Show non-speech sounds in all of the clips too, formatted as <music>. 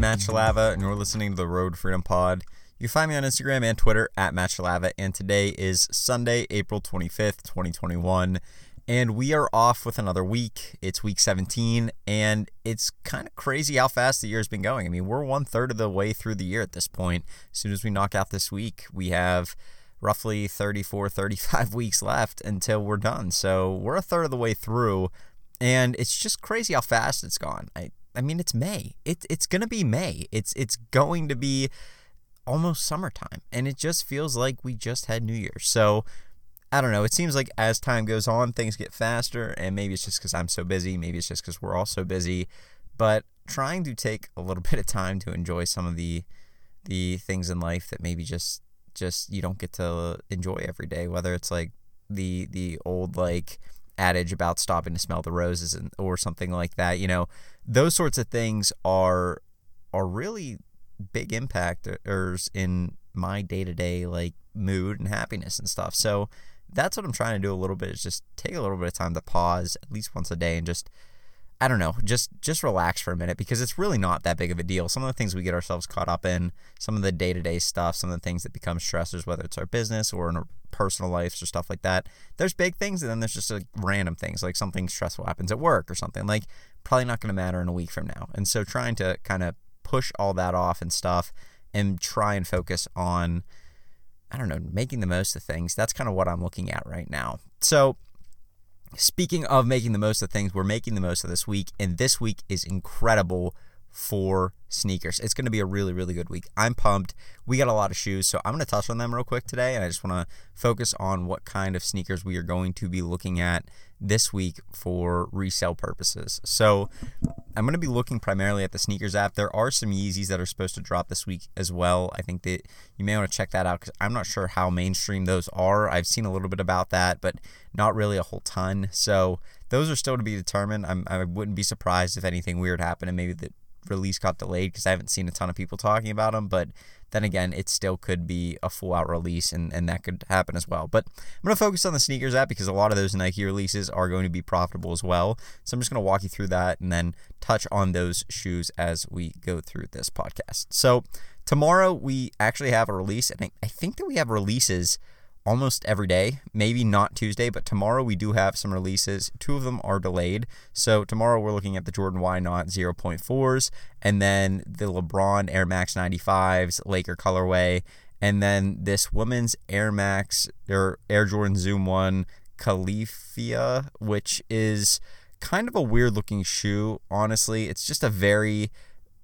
Shalava, and you're listening to the Road Freedom Pod. You can find me on Instagram and Twitter at Matt Shalava, and today is Sunday, April 25th, 2021. And we are off with another week. It's week 17, and it's kind of crazy how fast the year's been going. I mean, we're one third of the way through the year at this point. As soon as we knock out this week, we have roughly 34, 35 <laughs> weeks left until we're done. So we're a third of the way through, and it's just crazy how fast it's gone. I, I mean, it's May. It, it's gonna be May. It's it's going to be almost summertime, and it just feels like we just had New Year's. So I don't know. It seems like as time goes on, things get faster, and maybe it's just because I'm so busy. Maybe it's just because we're all so busy. But trying to take a little <laughs> bit of time to enjoy some of the the things in life that maybe just just you don't get to enjoy every day. Whether it's like the the old like adage about stopping to smell the roses and, or something like that. You know, those sorts of things are are really big impactors in my day to day like mood and happiness and stuff. So that's what I'm trying to do a little bit is just take a little bit of time to pause at least once a day and just I don't know, just just relax for a minute because it's really not that big of a deal. Some of the things we get ourselves caught up in, some of the day to day stuff, some of the things that become stressors, whether it's our business or in our personal lives or stuff like that. There's big things, and then there's just like random things, like something stressful happens at work or something. Like probably not going to matter in a week from now. And so trying to kind of push all that off and stuff, and try and focus on, I don't know, making the most of things. That's kind of what I'm looking at right now. So Speaking of making the most of things, we're making the most of this week, and this week is incredible for sneakers. It's going to be a really, really good week. I'm pumped. We got a lot of shoes, so I'm going to touch on them real quick today, and I just want to focus on what kind of sneakers we are going to be looking at this week for resale purposes. So I'm going to be looking primarily at the sneakers app. There are some Yeezys that are supposed to drop this week as well. I think that you may want to check that out because I'm not sure how mainstream those are. I've seen a little bit about that, but not really a whole ton. So those are still to be determined. I'm, I wouldn't be surprised if anything weird happened and maybe the release got delayed because I haven't seen a ton of people talking about them. But then again, it still could be a full out release and, and that could happen as well. But I'm going to focus on the sneakers app because a lot of those Nike releases are going to be profitable as well. So I'm just going to walk you through that and then touch on those shoes as we go through this podcast. So tomorrow we actually have a release, and I, I think that we have releases almost every day. Maybe not Tuesday, but tomorrow we do have some releases. Two of them are delayed. So tomorrow we're looking at the Jordan Why Not 0.4s and then the LeBron Air Max 95s, Laker colorway, and then this women's Air Max or Air Jordan Zoom 1 Califia, which is kind of a weird looking shoe. Honestly, it's just a very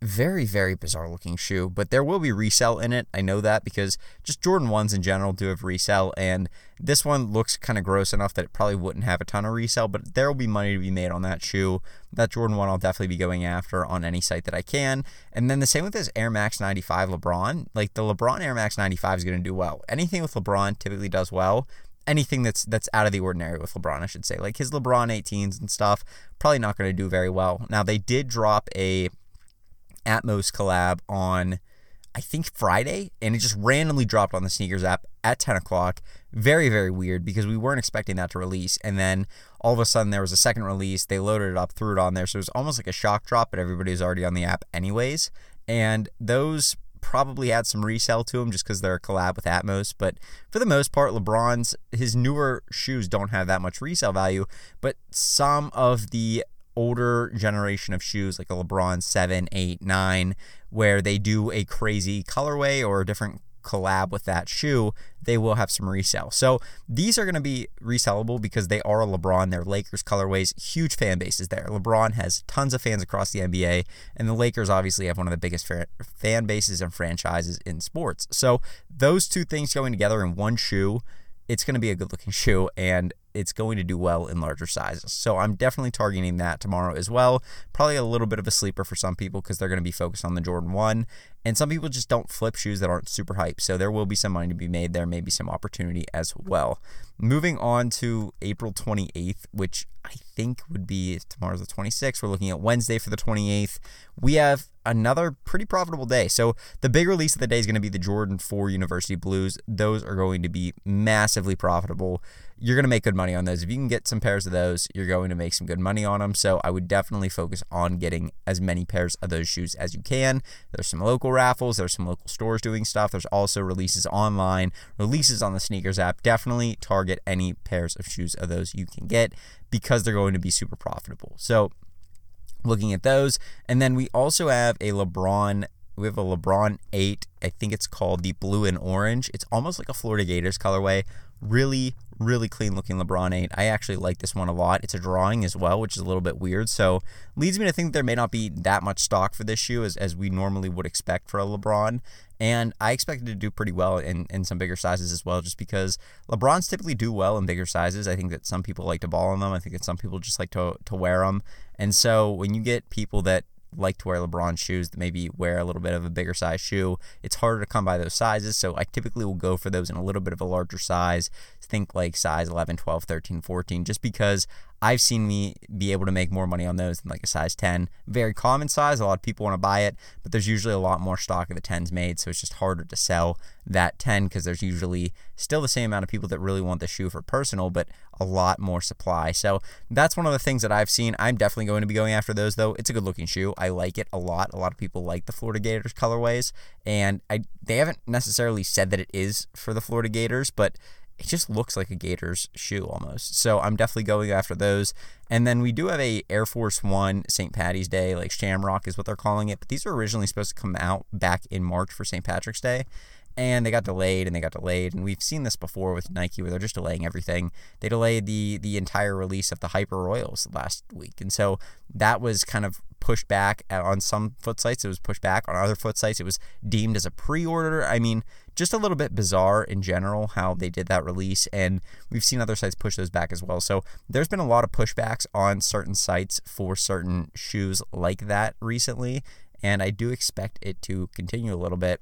very, very bizarre looking shoe, but there will be resell in it. I know that because just Jordan 1s in general do have resell, and this one looks kind of gross enough that it probably wouldn't have a ton of resell, but there will be money to be made on that shoe. That Jordan 1 I'll definitely be going after on any site that I can. And then the same with this Air Max 95 LeBron. Like the LeBron Air Max 95 is going to do well. Anything with LeBron typically does well anything that's that's out of the ordinary with LeBron, I should say. Like his LeBron 18s and stuff, probably not going to do very well. Now they did drop a Atmos collab on I think Friday, and it just randomly dropped on the sneakers app at 10 o'clock. Very, very weird because we weren't expecting that to release. And then all of a sudden there was a second release. They loaded it up, threw it on there. So it was almost like a shock drop, but everybody was already on the app anyways. And those probably had some resale to them just because they're a collab with Atmos. But for the most part, LeBron's, his newer shoes don't have that much resale value. But some of the older generation of shoes like a LeBron 7, 8, 9, where they do a crazy colorway or a different collab with that shoe, they will have some resale. So these are going to be resellable because they are a LeBron. They're Lakers colorways, huge fan bases there. LeBron has tons of fans across the NBA, and the Lakers obviously have one of the biggest fan bases and franchises in sports. So those two things going together in one shoe it's going to be a good looking <laughs> shoe and it's going to do well in larger sizes. So I'm definitely targeting that tomorrow as well. Probably a little bit of a sleeper for some people because they're going to be focused on the Jordan 1. And some people just don't flip shoes that aren't super hype. So there will be some money to be made there, maybe some opportunity as well. Moving on to April 28th, which I think would be tomorrow's the 26th. We're looking at Wednesday for the 28th. We have another pretty profitable day. So the big release of the day is going to be the Jordan 4 University Blues. Those are going to be massively profitable. You're going to make good money on those. If you can get some pairs of those, you're going to make some good money on them. So I would definitely focus on getting as many pairs of those shoes as you can. There's some local raffles, there's some local stores doing stuff. There's also releases online, releases on the sneakers app. Definitely target any pairs of shoes of those you can get because they're going to be super profitable. So looking at those. And then we also have a LeBron. We have a LeBron 8. I think it's called the blue and orange. It's almost like a Florida Gators colorway. Really, really clean looking LeBron 8. I actually like this one a lot. It's a drawing as well, which is a little bit weird. So leads me to think there may not be that much stock for this shoe as, as we normally would expect for a LeBron. And I expected to do pretty well in, in some bigger sizes as well, just because LeBrons typically do well in bigger sizes. I think that some people like to ball in them. I think that some people just like to, to wear them. And so when you get people that like to wear LeBron shoes that maybe wear a little bit of a bigger size shoe. It's harder to come by those sizes, so I typically will go for those in a little bit of a larger size. Think like size 11, 12, 13, 14, just because I've seen me be able to make more money on those than like a size 10. Very common size. A lot of people want to buy it, but there's usually a lot more stock of the 10s made, so it's just harder to sell that 10 because there's usually still the same amount of people that really want the shoe for personal, but a lot more supply. So that's one of the things that I've seen. I'm definitely going to be going after those though. It's a good looking shoe. I like it a lot. A lot of people like the Florida Gators colorways, and I they haven't necessarily said that it is for the Florida Gators, but it just looks like a Gators shoe almost. So I'm definitely going after those. And then we do have a Air Force One St. Patty's Day, like Shamrock is what they're calling it. But these were originally supposed to come out back in March for St. Patrick's Day. And they got delayed and they got delayed. And we've seen this before with Nike where they're just delaying everything. They delayed the the entire release of the Hyper Royals last week. And so that was kind of pushed back on some foot sites. It was pushed back on other foot sites. It was deemed as a pre-order. I mean, just a little bit bizarre in general how they did that release, and we've seen other sites push those back as well. So there's been a lot of pushbacks on certain sites for certain shoes like that recently, and I do expect it to continue a little bit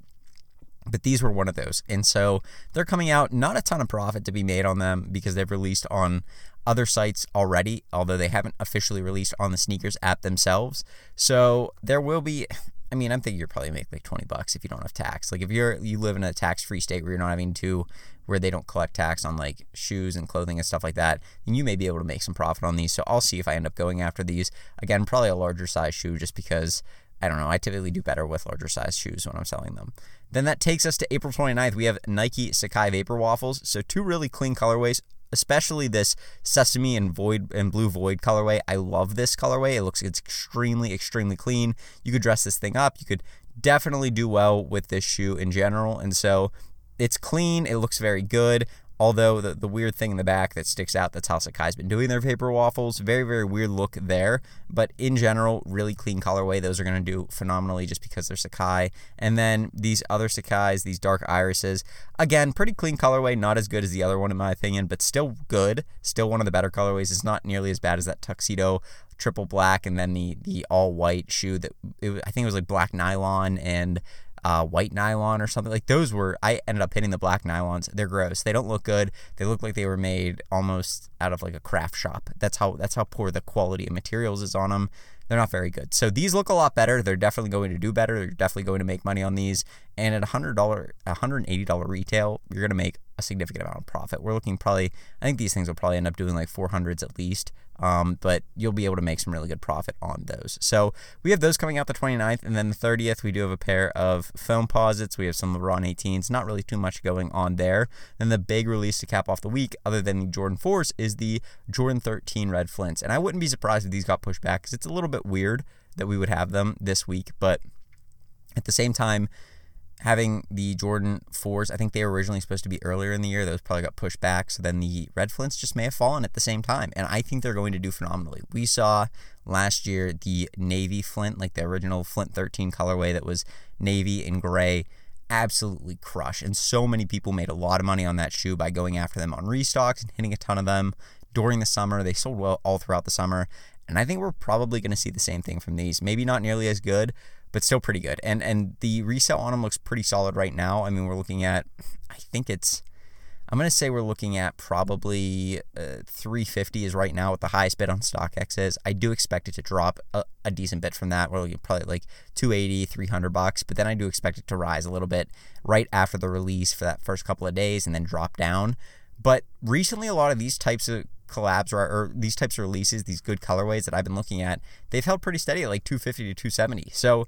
but these were one of those. And so they're coming out, not a ton of profit to be made on them because they've released on other sites already, although they haven't officially released on the sneakers app themselves. So there will be. I mean, I'm thinking you're probably make like 20 bucks if you don't have tax. Like if you're you live in a tax-free state where you're not having to where they don't collect tax on like shoes and clothing and stuff like that, then you may be able to make some profit on these. So I'll see if I end up going after these. Again, probably a larger size shoe just because I don't know, I typically do better with larger size shoes when I'm selling them. Then that takes us to April 29th. We have Nike Sacai Vapor Waffles. So two really clean colorways especially this sesame and void and blue void colorway. I love this colorway. It looks it's extremely extremely clean. You could dress this thing up. You could definitely do well with this shoe in general. And so it's clean. It looks very good. Although the, the weird thing in the back that sticks out, that's how Sacai's been doing their Vapor Waffles. Very, very weird look there. But in general, really clean colorway. Those are going to do phenomenally just because they're Sakai. And then these other Sacais, these dark irises, again, pretty clean colorway. Not as good as the other one, in my opinion, but still good. Still one of the better colorways. It's not nearly as bad as that tuxedo triple black and then the the all white shoe that it, I think it was like black nylon and uh, white nylon or something. Like those were, I ended up hitting the black nylons. They're gross. They don't look good. They look like they were made almost out of like a craft shop. That's how that's how poor the quality of materials is on them. They're not very good. So these look a lot better. They're definitely going to do better. They're definitely going to make money on these. And at a hundred dollar, hundred and eighty dollar retail, you're going to make a significant amount of profit. We're looking probably, I think these things will probably end up doing like 400s at least. Um, but you'll be able to make some really good profit on those. So we have those coming out the 29th, and then the 30th, we do have a pair of foam Foamposites. We have some LeBron 18s, not really too much going on there. Then the big release to cap off the week, other than the Jordan 4s, is the Jordan 13 Red Flints. And I wouldn't be surprised if these got pushed back because it's a little bit weird that we would have them this week, but at the same time, having the Jordan 4s, I think they were originally supposed to be earlier in the year. Those probably got pushed back. So then the Red Flints just may have fallen at the same time. And I think they're going to do phenomenally. We saw last year the Navy Flint, like the original Flint 13 colorway that was navy and gray, absolutely crush. And so many people made a lot of money on that shoe by going after them on restocks and hitting a ton of them during the summer. They sold well all throughout the summer. And I think we're probably going to see the same thing from these. Maybe not nearly as good, but still pretty good. And and the resale on them looks pretty solid right now. I mean, we're looking at I think it's I'm going to say we're looking at probably uh, 350 is right now what the highest bid on StockX is. I do expect it to drop a, a decent bit from that. We're looking probably like 280, 300 bucks, but then I do expect it to rise a little bit right after the release for that first couple of days and then drop down. But recently, a lot of these types of collabs or, or, these types of releases, these good colorways that I've been looking at, they've held pretty steady at like 250 to 270. So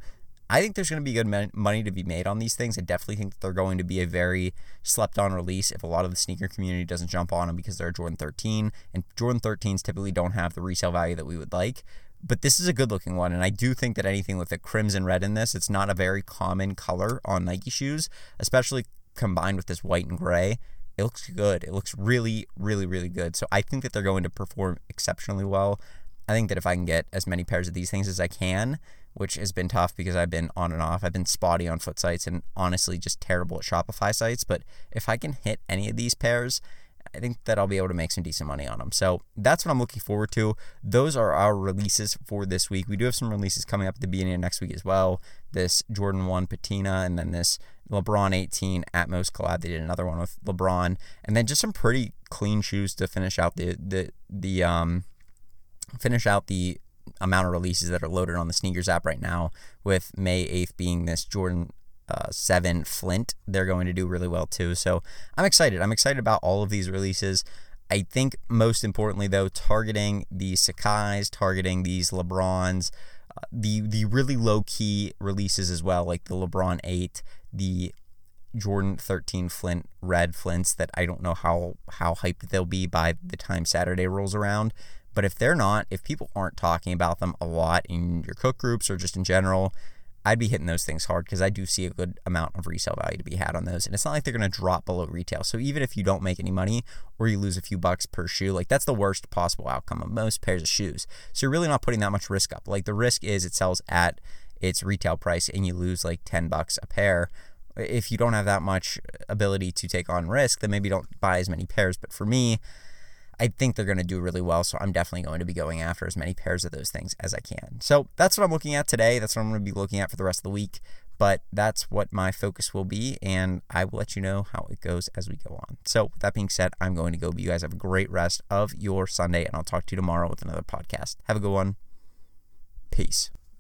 I think there's going to be good money to be made on these things. I definitely think they're going to be a very slept on release if a lot of the sneaker community doesn't jump on them because they're Jordan 13 and Jordan 13s typically don't have the resale value that we would like. But this is a good looking one, and I do think that anything with a crimson red in this, it's not a very common color on Nike shoes, especially combined with this white and gray it looks good. It looks really, really, really good. So I think that they're going to perform exceptionally well. I think that if I can get as many pairs of these things as I can, which has been tough because I've been on and off. I've been spotty on foot sites and honestly just terrible at Shopify sites. But if I can hit any of these pairs, I think that I'll be able to make some decent money on them. So that's what I'm looking forward to. Those are our releases for this week. We do have some releases coming up at the beginning of next week as well. This Jordan 1 Patina and then this LeBron 18 Atmos collab. They did another one with LeBron. And then just some pretty clean shoes to finish out the the the um finish out the amount of releases that are loaded on the sneakers app right now with May 8th being this Jordan uh, 7 Flint. They're going to do really well too. So I'm excited. I'm excited about all of these releases. I think most importantly, though, targeting the Sacai's, targeting these LeBrons, uh, the the really low key releases as well, like the LeBron 8, the Jordan 13 Flint red Flints that I don't know how how hyped they'll be by the time Saturday rolls around. But if they're not, if people aren't talking about them a lot in your cook groups or just in general, I'd be hitting those things hard because I do see a good amount of resale value to be had on those. And it's not like they're going to drop below retail. So even if you don't make any money or you lose a few bucks per shoe, like that's the worst possible outcome of most pairs of shoes. So you're really not putting that much risk up. Like the risk is it sells at its retail price and you lose like 10 bucks a pair. If you don't have that much ability to take on risk, then maybe don't buy as many pairs. But for me, I think they're going to do really well. So I'm definitely going to be going after as many pairs of those things as I can. So that's what I'm looking at today. That's what I'm going to be looking at for the rest of the week. But that's what my focus will be. And I will let you know how it goes as we go on. So, with that being said, I'm going to go. But you guys have a great rest of your Sunday. And I'll talk to you tomorrow with another podcast. Have a good one. Peace.